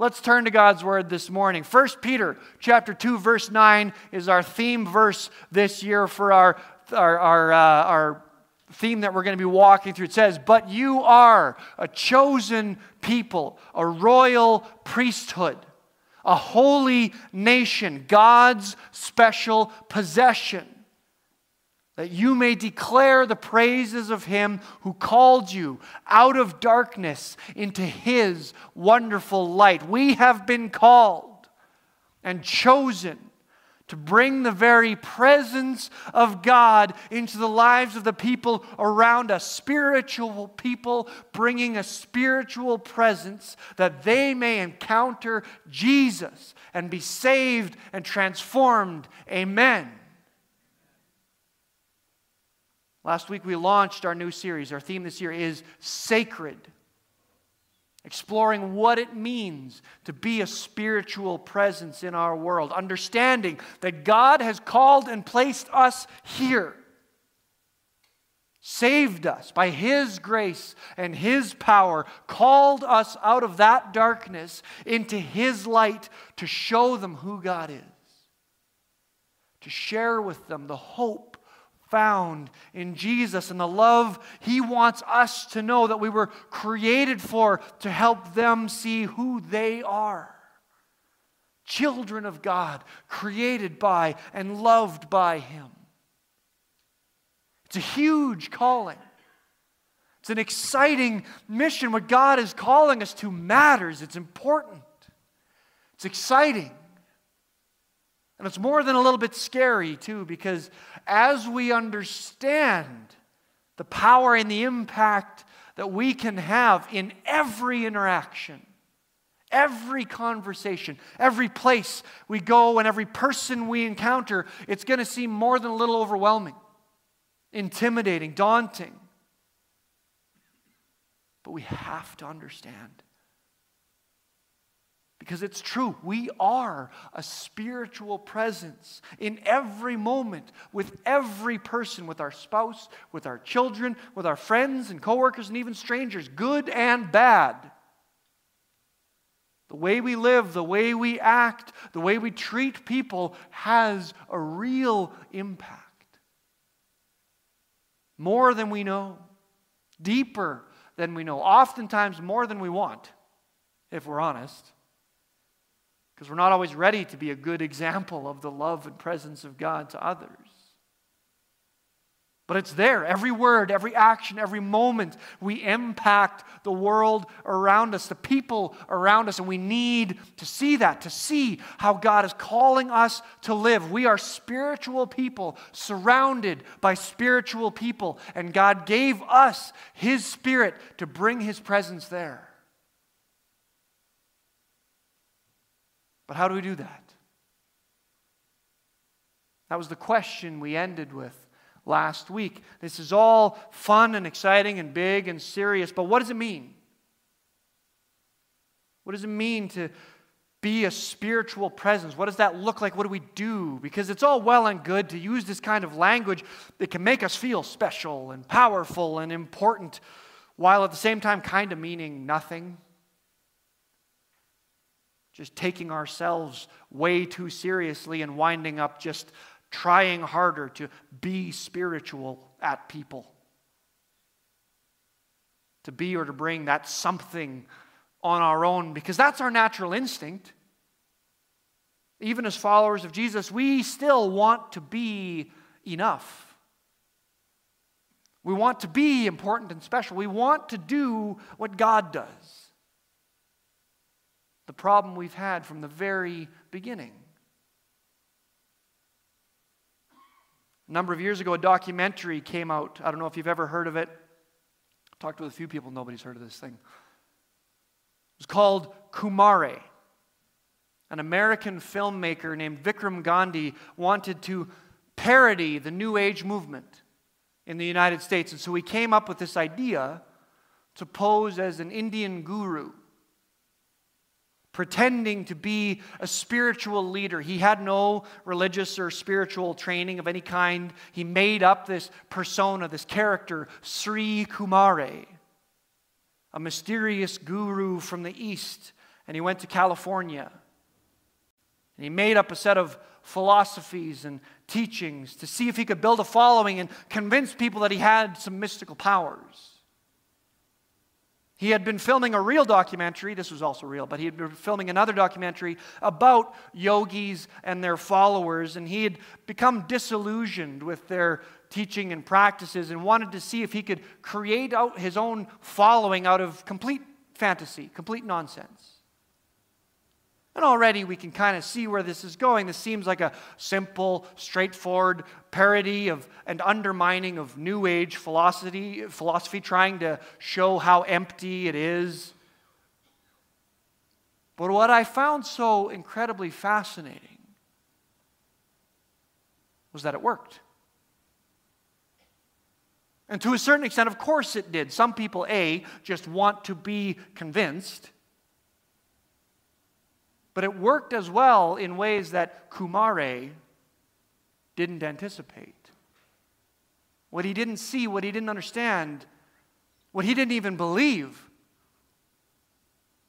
let's turn to God's word this morning. 1 Peter chapter 2 verse 9 is our theme verse this year for our our our, uh, our theme that we're going to be walking through. It says, "But you are a chosen people, a royal priesthood, a holy nation, God's special possession." That you may declare the praises of him who called you out of darkness into his wonderful light. We have been called and chosen to bring the very presence of God into the lives of the people around us, spiritual people bringing a spiritual presence that they may encounter Jesus and be saved and transformed. Amen. Last week we launched our new series. Our theme this year is Sacred, exploring what it means to be a spiritual presence in our world, understanding that God has called and placed us here, saved us by His grace and His power, called us out of that darkness into His light to show them who God is, to share with them the hope found in Jesus and the love He wants us to know that we were created for to help them see who they are. Children of God, created by and loved by Him. It's a huge calling. It's an exciting mission. What God is calling us to matters. It's important. It's exciting. And it's more than a little bit scary, too, because as we understand the power and the impact that we can have in every interaction, every conversation, every place we go, and every person we encounter, it's going to seem more than a little overwhelming, intimidating, daunting. But we have to understand because it's true. We are a spiritual presence in every moment, with every person, with our spouse, with our children, with our friends and coworkers, and even strangers, good and bad. The way we live, the way we act, the way we treat people has a real impact. More than we know, deeper than we know, oftentimes more than we want, if we're honest because we're not always ready to be a good example of the love and presence of God to others. But it's there. Every word, every action, every moment, we impact the world around us, the people around us, and we need to see that, to see how God is calling us to live. We are spiritual people surrounded by spiritual people, and God gave us His Spirit to bring His presence there. But how do we do that? That was the question we ended with last week. This is all fun and exciting and big and serious, but what does it mean? What does it mean to be a spiritual presence? What does that look like? What do we do? Because it's all well and good to use this kind of language that can make us feel special and powerful and important, while at the same time kind of meaning nothing just taking ourselves way too seriously and winding up just trying harder to be spiritual at people. To be or to bring that something on our own, because that's our natural instinct. Even as followers of Jesus, we still want to be enough. We want to be important and special. We want to do what God does the problem we've had from the very beginning. A number of years ago, a documentary came out. I don't know if you've ever heard of it. I've talked with a few people, nobody's heard of this thing. It was called Kumare. An American filmmaker named Vikram Gandhi wanted to parody the New Age movement in the United States. And so he came up with this idea to pose as an Indian guru pretending to be a spiritual leader. He had no religious or spiritual training of any kind. He made up this persona, this character, Sri Kumare, a mysterious guru from the East. and he went to California. And he made up a set of philosophies and teachings to see if he could build a following and convince people that he had some mystical powers. He had been filming a real documentary, this was also real, but he had been filming another documentary about yogis and their followers, and he had become disillusioned with their teaching and practices and wanted to see if he could create out his own following out of complete fantasy, complete nonsense. And already we can kind of see where this is going. This seems like a simple, straightforward parody of and undermining of New Age philosophy, philosophy trying to show how empty it is. But what I found so incredibly fascinating was that it worked. And to a certain extent, of course it did. Some people, A, just want to be convinced. But it worked as well in ways that Kumare didn't anticipate. What he didn't see, what he didn't understand, what he didn't even believe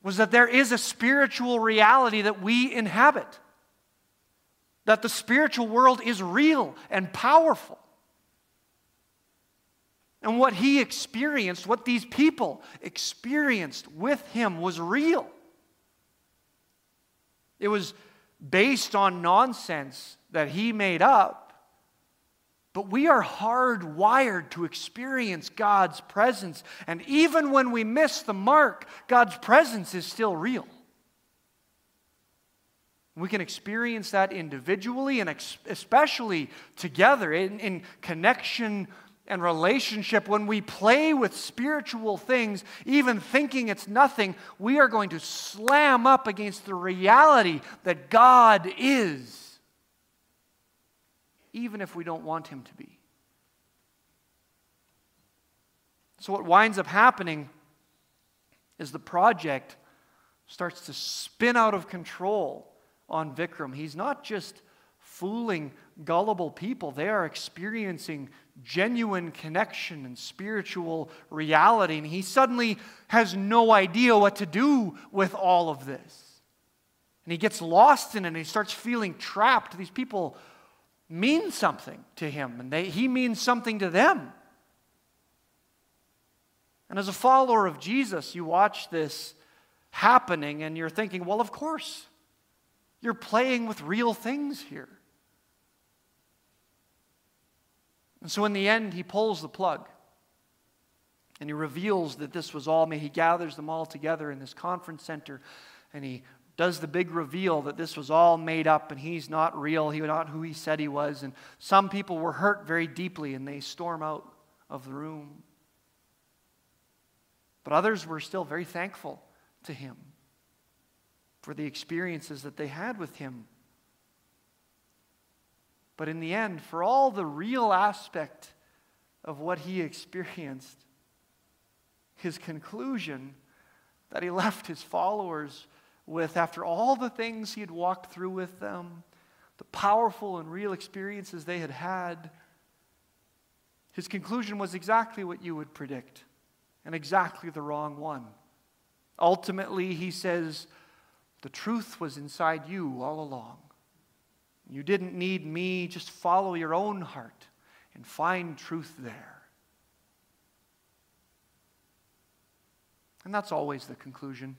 was that there is a spiritual reality that we inhabit. That the spiritual world is real and powerful. And what he experienced, what these people experienced with him, was real. It was based on nonsense that he made up. But we are hardwired to experience God's presence. And even when we miss the mark, God's presence is still real. We can experience that individually and especially together in, in connection and relationship, when we play with spiritual things, even thinking it's nothing, we are going to slam up against the reality that God is, even if we don't want Him to be. So, what winds up happening is the project starts to spin out of control on Vikram. He's not just fooling gullible people, they are experiencing genuine connection and spiritual reality. And he suddenly has no idea what to do with all of this. And he gets lost in it and he starts feeling trapped. These people mean something to him, and they, he means something to them. And as a follower of Jesus, you watch this happening and you're thinking, well, of course, you're playing with real things here. And so in the end, he pulls the plug. And he reveals that this was all me. He gathers them all together in this conference center and he does the big reveal that this was all made up and he's not real, he's not who he said he was. And some people were hurt very deeply and they storm out of the room. But others were still very thankful to him for the experiences that they had with him but in the end, for all the real aspect of what he experienced, his conclusion that he left his followers with after all the things he had walked through with them, the powerful and real experiences they had had, his conclusion was exactly what you would predict and exactly the wrong one. Ultimately, he says, the truth was inside you all along. You didn't need me, just follow your own heart and find truth there. And that's always the conclusion.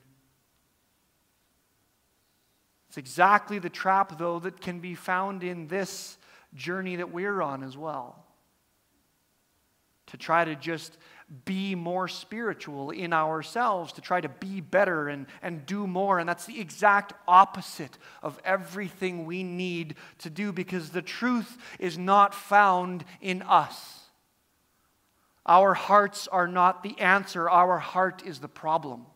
It's exactly the trap, though, that can be found in this journey that we're on as well. To try to just be more spiritual in ourselves, to try to be better and, and do more. And that's the exact opposite of everything we need to do because the truth is not found in us. Our hearts are not the answer, our heart is the problem.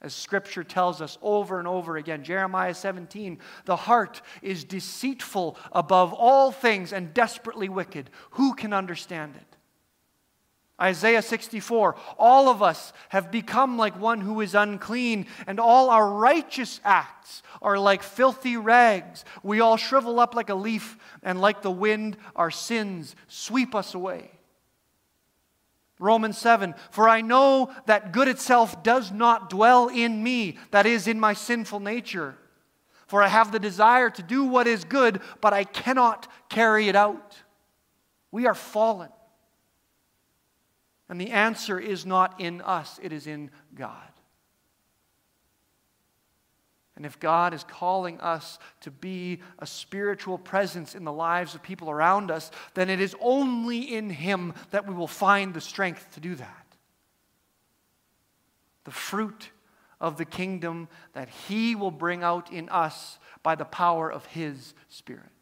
As scripture tells us over and over again, Jeremiah 17, the heart is deceitful above all things and desperately wicked. Who can understand it? Isaiah 64 All of us have become like one who is unclean, and all our righteous acts are like filthy rags. We all shrivel up like a leaf, and like the wind, our sins sweep us away. Romans 7 For I know that good itself does not dwell in me, that is, in my sinful nature. For I have the desire to do what is good, but I cannot carry it out. We are fallen. And the answer is not in us, it is in God. And if God is calling us to be a spiritual presence in the lives of people around us, then it is only in Him that we will find the strength to do that. The fruit of the kingdom that He will bring out in us by the power of His Spirit.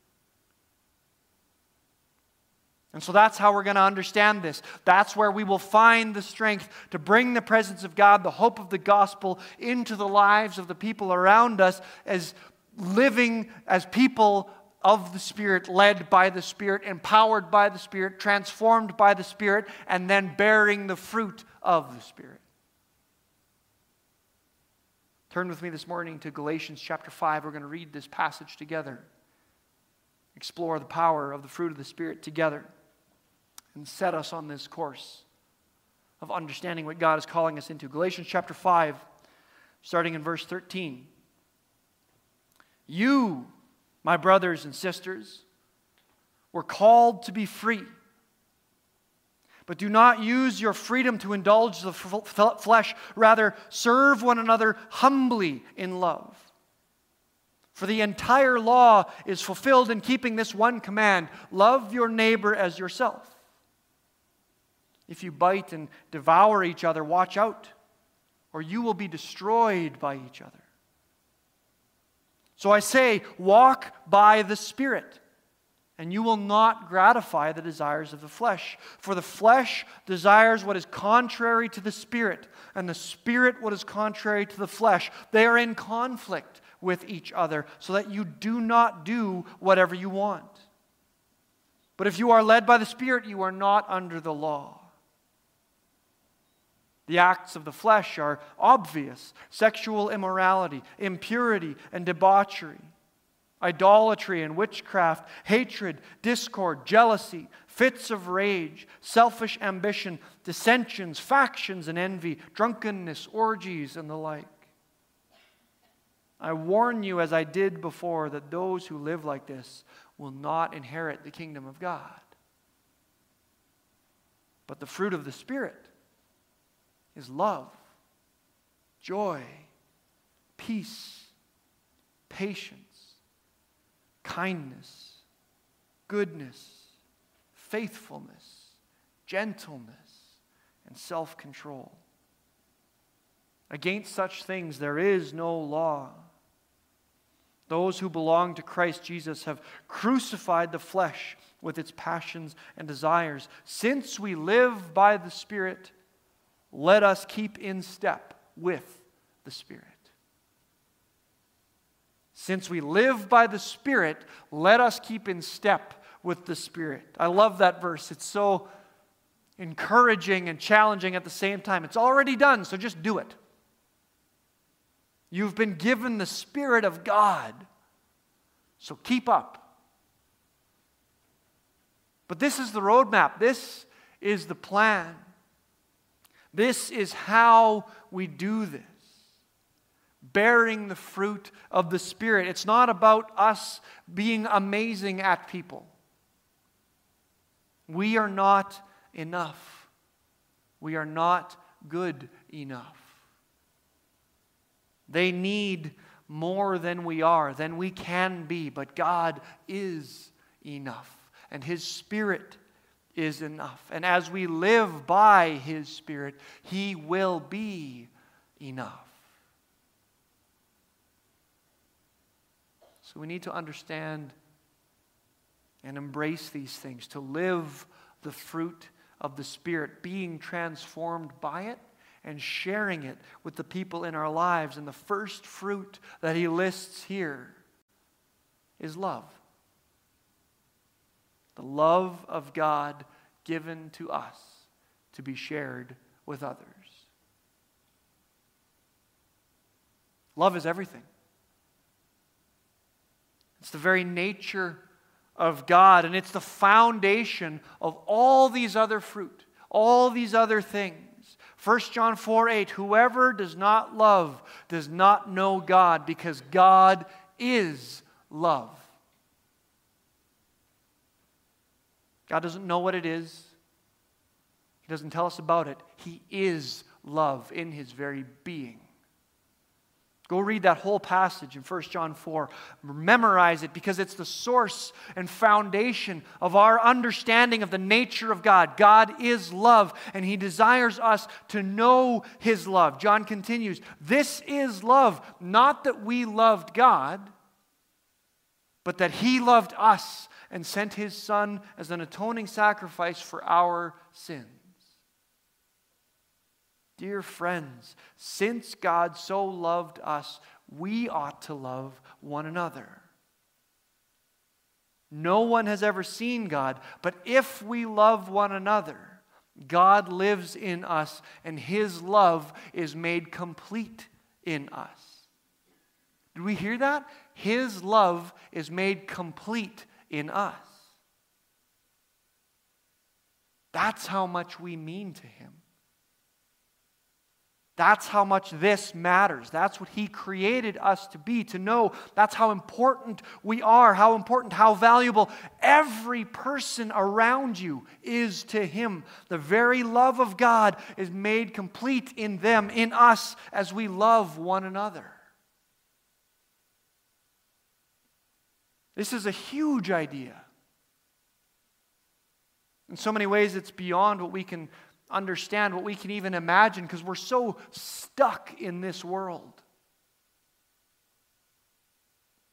And so that's how we're going to understand this. That's where we will find the strength to bring the presence of God, the hope of the gospel, into the lives of the people around us as living as people of the Spirit, led by the Spirit, empowered by the Spirit, transformed by the Spirit, and then bearing the fruit of the Spirit. Turn with me this morning to Galatians chapter 5. We're going to read this passage together, explore the power of the fruit of the Spirit together and set us on this course of understanding what God is calling us into. Galatians chapter 5, starting in verse 13. You, my brothers and sisters, were called to be free. But do not use your freedom to indulge the flesh. Rather, serve one another humbly in love. For the entire law is fulfilled in keeping this one command love your neighbor as yourself. If you bite and devour each other, watch out, or you will be destroyed by each other. So I say, walk by the Spirit, and you will not gratify the desires of the flesh. For the flesh desires what is contrary to the Spirit, and the Spirit what is contrary to the flesh. They are in conflict with each other, so that you do not do whatever you want. But if you are led by the Spirit, you are not under the law. The acts of the flesh are obvious sexual immorality, impurity, and debauchery, idolatry and witchcraft, hatred, discord, jealousy, fits of rage, selfish ambition, dissensions, factions, and envy, drunkenness, orgies, and the like. I warn you, as I did before, that those who live like this will not inherit the kingdom of God. But the fruit of the Spirit is love, joy, peace, patience, kindness, goodness, faithfulness, gentleness, and self control. Against such things there is no law. Those who belong to Christ Jesus have crucified the flesh with its passions and desires. Since we live by the Spirit, let us keep in step with the Spirit. Since we live by the Spirit, let us keep in step with the Spirit. I love that verse. It's so encouraging and challenging at the same time. It's already done, so just do it. You've been given the Spirit of God, so keep up. But this is the roadmap, this is the plan. This is how we do this bearing the fruit of the Spirit. It's not about us being amazing at people. We are not enough. We are not good enough. They need more than we are, than we can be, but God is enough. And His Spirit is enough. And as we live by His Spirit, He will be enough. So we need to understand and embrace these things, to live the fruit of the Spirit, being transformed by it and sharing it with the people in our lives. And the first fruit that He lists here is love the love of God given to us to be shared with others. Love is everything. It's the very nature of God, and it's the foundation of all these other fruit, all these other things. 1 John 4 8, whoever does not love does not know God because God is love. God doesn't know what it is, He doesn't tell us about it. He is love in His very being. Go read that whole passage in 1 John 4. Memorize it because it's the source and foundation of our understanding of the nature of God. God is love, and He desires us to know His love. John continues This is love, not that we loved God, but that He loved us and sent His Son as an atoning sacrifice for our sins. Dear friends, since God so loved us, we ought to love one another. No one has ever seen God, but if we love one another, God lives in us and his love is made complete in us. Did we hear that? His love is made complete in us. That's how much we mean to him. That's how much this matters. That's what He created us to be, to know. That's how important we are, how important, how valuable every person around you is to Him. The very love of God is made complete in them, in us, as we love one another. This is a huge idea. In so many ways, it's beyond what we can understand, what we can even imagine, because we're so stuck in this world.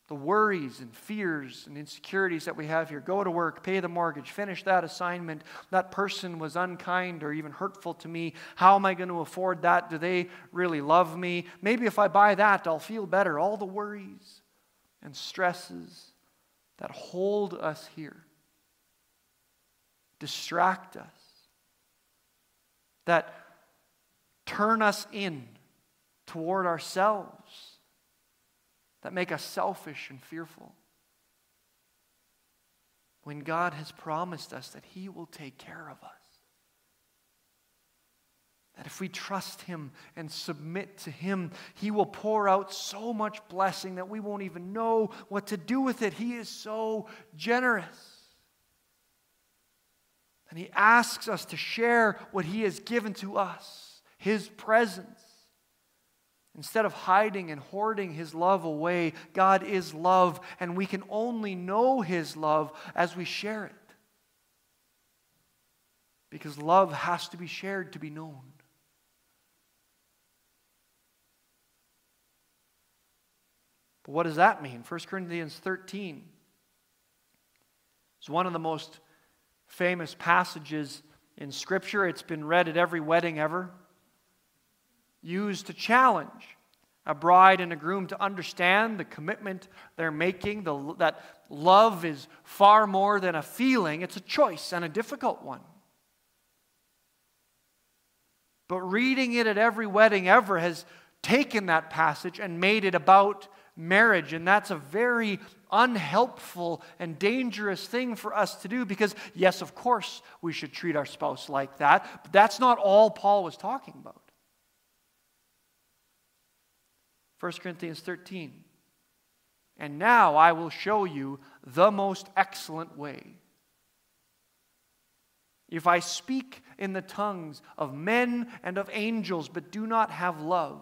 The worries and fears and insecurities that we have here go to work, pay the mortgage, finish that assignment. That person was unkind or even hurtful to me. How am I going to afford that? Do they really love me? Maybe if I buy that, I'll feel better. All the worries and stresses that hold us here, distract us that turn us in toward ourselves, that make us selfish and fearful. When God has promised us that He will take care of us. That if we trust Him and submit to Him, He will pour out so much blessing that we won't even know what to do with it. He is so generous. And he asks us to share what he has given to us, his presence. Instead of hiding and hoarding his love away, God is love, and we can only know his love as we share it. Because love has to be shared to be known. What does that mean? 1 Corinthians 13 is one of the most famous passages in Scripture. It's been read at every wedding ever. Used to challenge a bride and a groom to understand the commitment they're making, the, that love is far more than a feeling, it's a choice and a difficult one. But reading it at every wedding ever has taken that passage and made it about marriage. And that's a very unhelpful and dangerous thing for us to do because, yes, of course, we should treat our spouse like that, but that's not all Paul was talking about. 1 Corinthians 13. And now I will show you the most excellent way. If I speak in the tongues of men and of angels, but do not have love,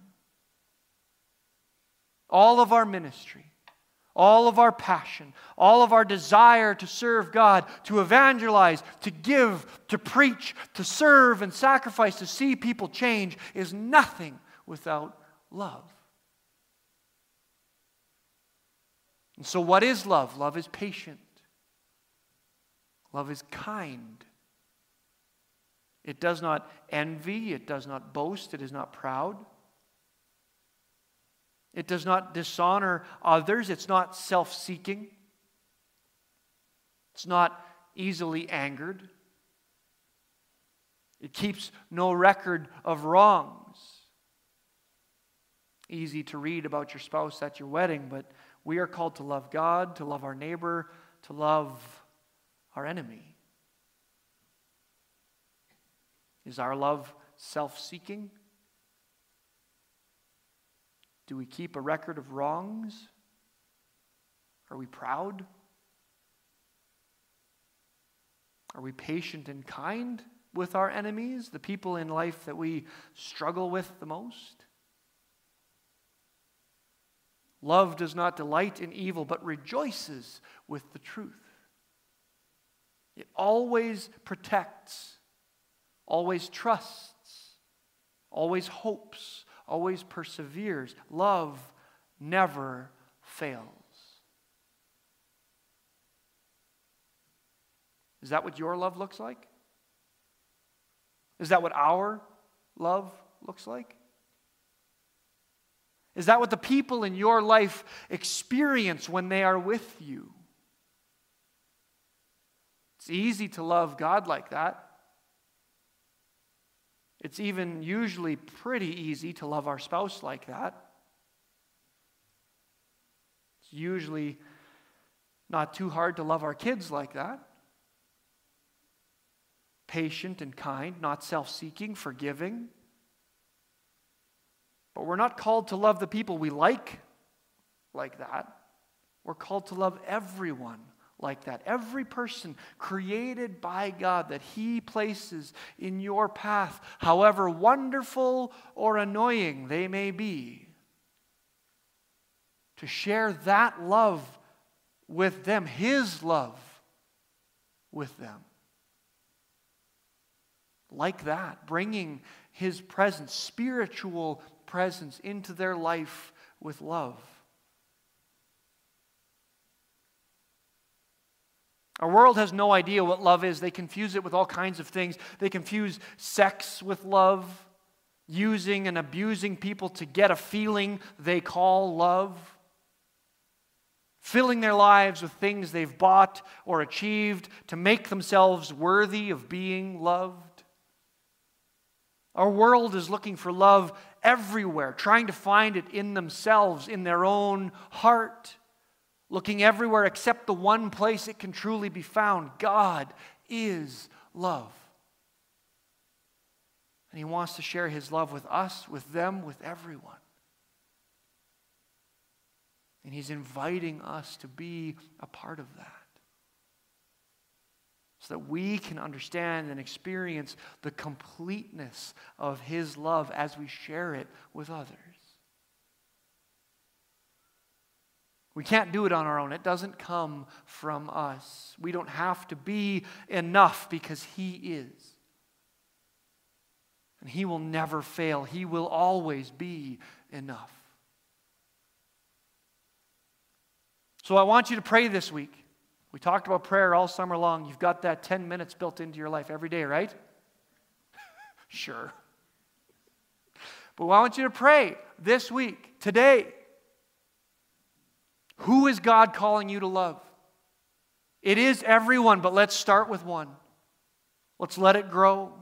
all of our ministry, all of our passion, all of our desire to serve God, to evangelize, to give, to preach, to serve and sacrifice, to see people change is nothing without love. And so, what is love? Love is patient, love is kind, It does not envy, it does not boast, it is not proud. It does not dishonor others, it's not self seeking, it's not easily angered. It keeps no record of wrongs. Easy to read about your spouse at your wedding, but we are called to love God, to love our neighbor, to love our enemy. Is our love self seeking? Do we keep a record of wrongs? Are we proud? Are we patient and kind with our enemies, the people in life that we struggle with the most? Love does not delight in evil, but rejoices with the truth. It always protects, always trusts, always hopes, always perseveres. Love never fails. Is that what your love looks like? Is that what our love looks like? Is that what the people in your life experience when they are with you? It's easy to love God like that. It's even usually pretty easy to love our spouse like that. It's usually not too hard to love our kids like that. Patient and kind, not self seeking, forgiving. But we're not called to love the people we like like that. We're called to love everyone like that. Every person created by God that He places in your path, however wonderful or annoying they may be, to share that love with them, His love with them. Like that, bringing His presence, spiritual presence into their life with love. Our world has no idea what love is. They confuse it with all kinds of things. They confuse sex with love, using and abusing people to get a feeling they call love, filling their lives with things they've bought or achieved to make themselves worthy of being loved. Our world is looking for love everywhere, trying to find it in themselves, in their own heart, looking everywhere except the one place it can truly be found. God is love. And He wants to share His love with us, with them, with everyone. And He's inviting us to be a part of that so that we can understand and experience the completeness of His love as we share it with others. We can't do it on our own. It doesn't come from us. We don't have to be enough because He is. And He will never fail, He will always be enough. So I want you to pray this week. We talked about prayer all summer long. You've got that 10 minutes built into your life every day, right? sure. But I want you to pray this week, today. Who is God calling you to love? It is everyone, but let's start with one. Let's let it grow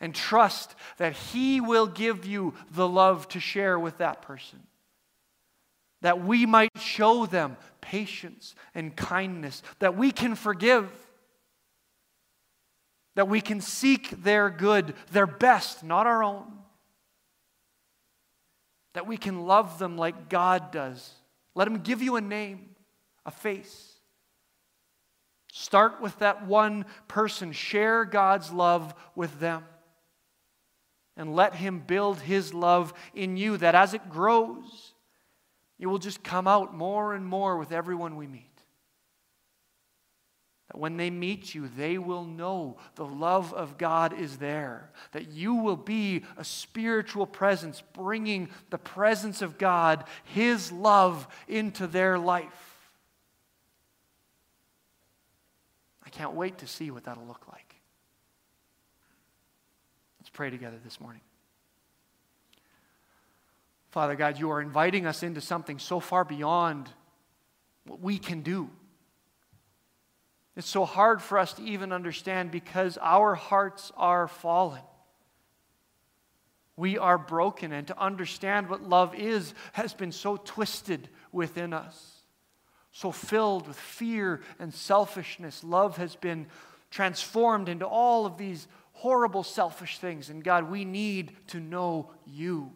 and trust that He will give you the love to share with that person that we might show them patience and kindness, that we can forgive, that we can seek their good, their best, not our own, that we can love them like God does. Let Him give you a name, a face. Start with that one person, share God's love with them. And let Him build His love in you, that as it grows, it will just come out more and more with everyone we meet. When they meet you, they will know the love of God is there. That you will be a spiritual presence, bringing the presence of God, His love, into their life. I can't wait to see what that'll look like. Let's pray together this morning. Father God, you are inviting us into something so far beyond what we can do. It's so hard for us to even understand because our hearts are fallen. We are broken, and to understand what love is has been so twisted within us, so filled with fear and selfishness. Love has been transformed into all of these horrible, selfish things. And God, we need to know you.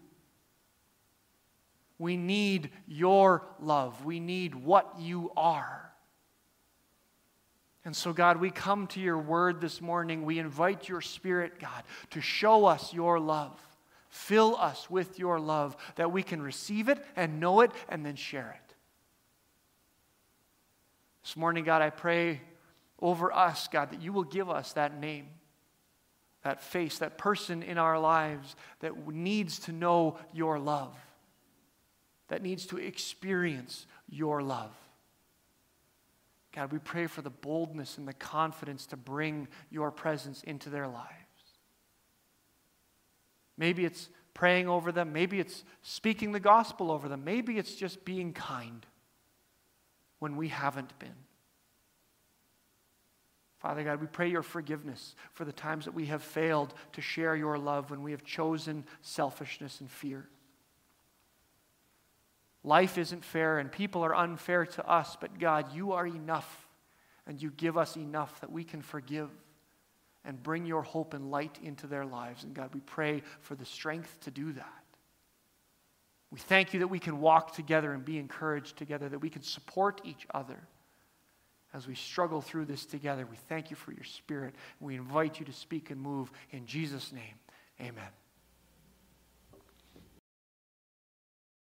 We need your love. We need what you are. And so, God, we come to your word this morning. We invite your spirit, God, to show us your love. Fill us with your love that we can receive it and know it and then share it. This morning, God, I pray over us, God, that you will give us that name, that face, that person in our lives that needs to know your love, that needs to experience your love. God, we pray for the boldness and the confidence to bring your presence into their lives. Maybe it's praying over them. Maybe it's speaking the gospel over them. Maybe it's just being kind when we haven't been. Father God, we pray your forgiveness for the times that we have failed to share your love when we have chosen selfishness and fear. Life isn't fair and people are unfair to us, but God, you are enough and you give us enough that we can forgive and bring your hope and light into their lives. And God, we pray for the strength to do that. We thank you that we can walk together and be encouraged together, that we can support each other as we struggle through this together. We thank you for your spirit. We invite you to speak and move in Jesus' name. Amen.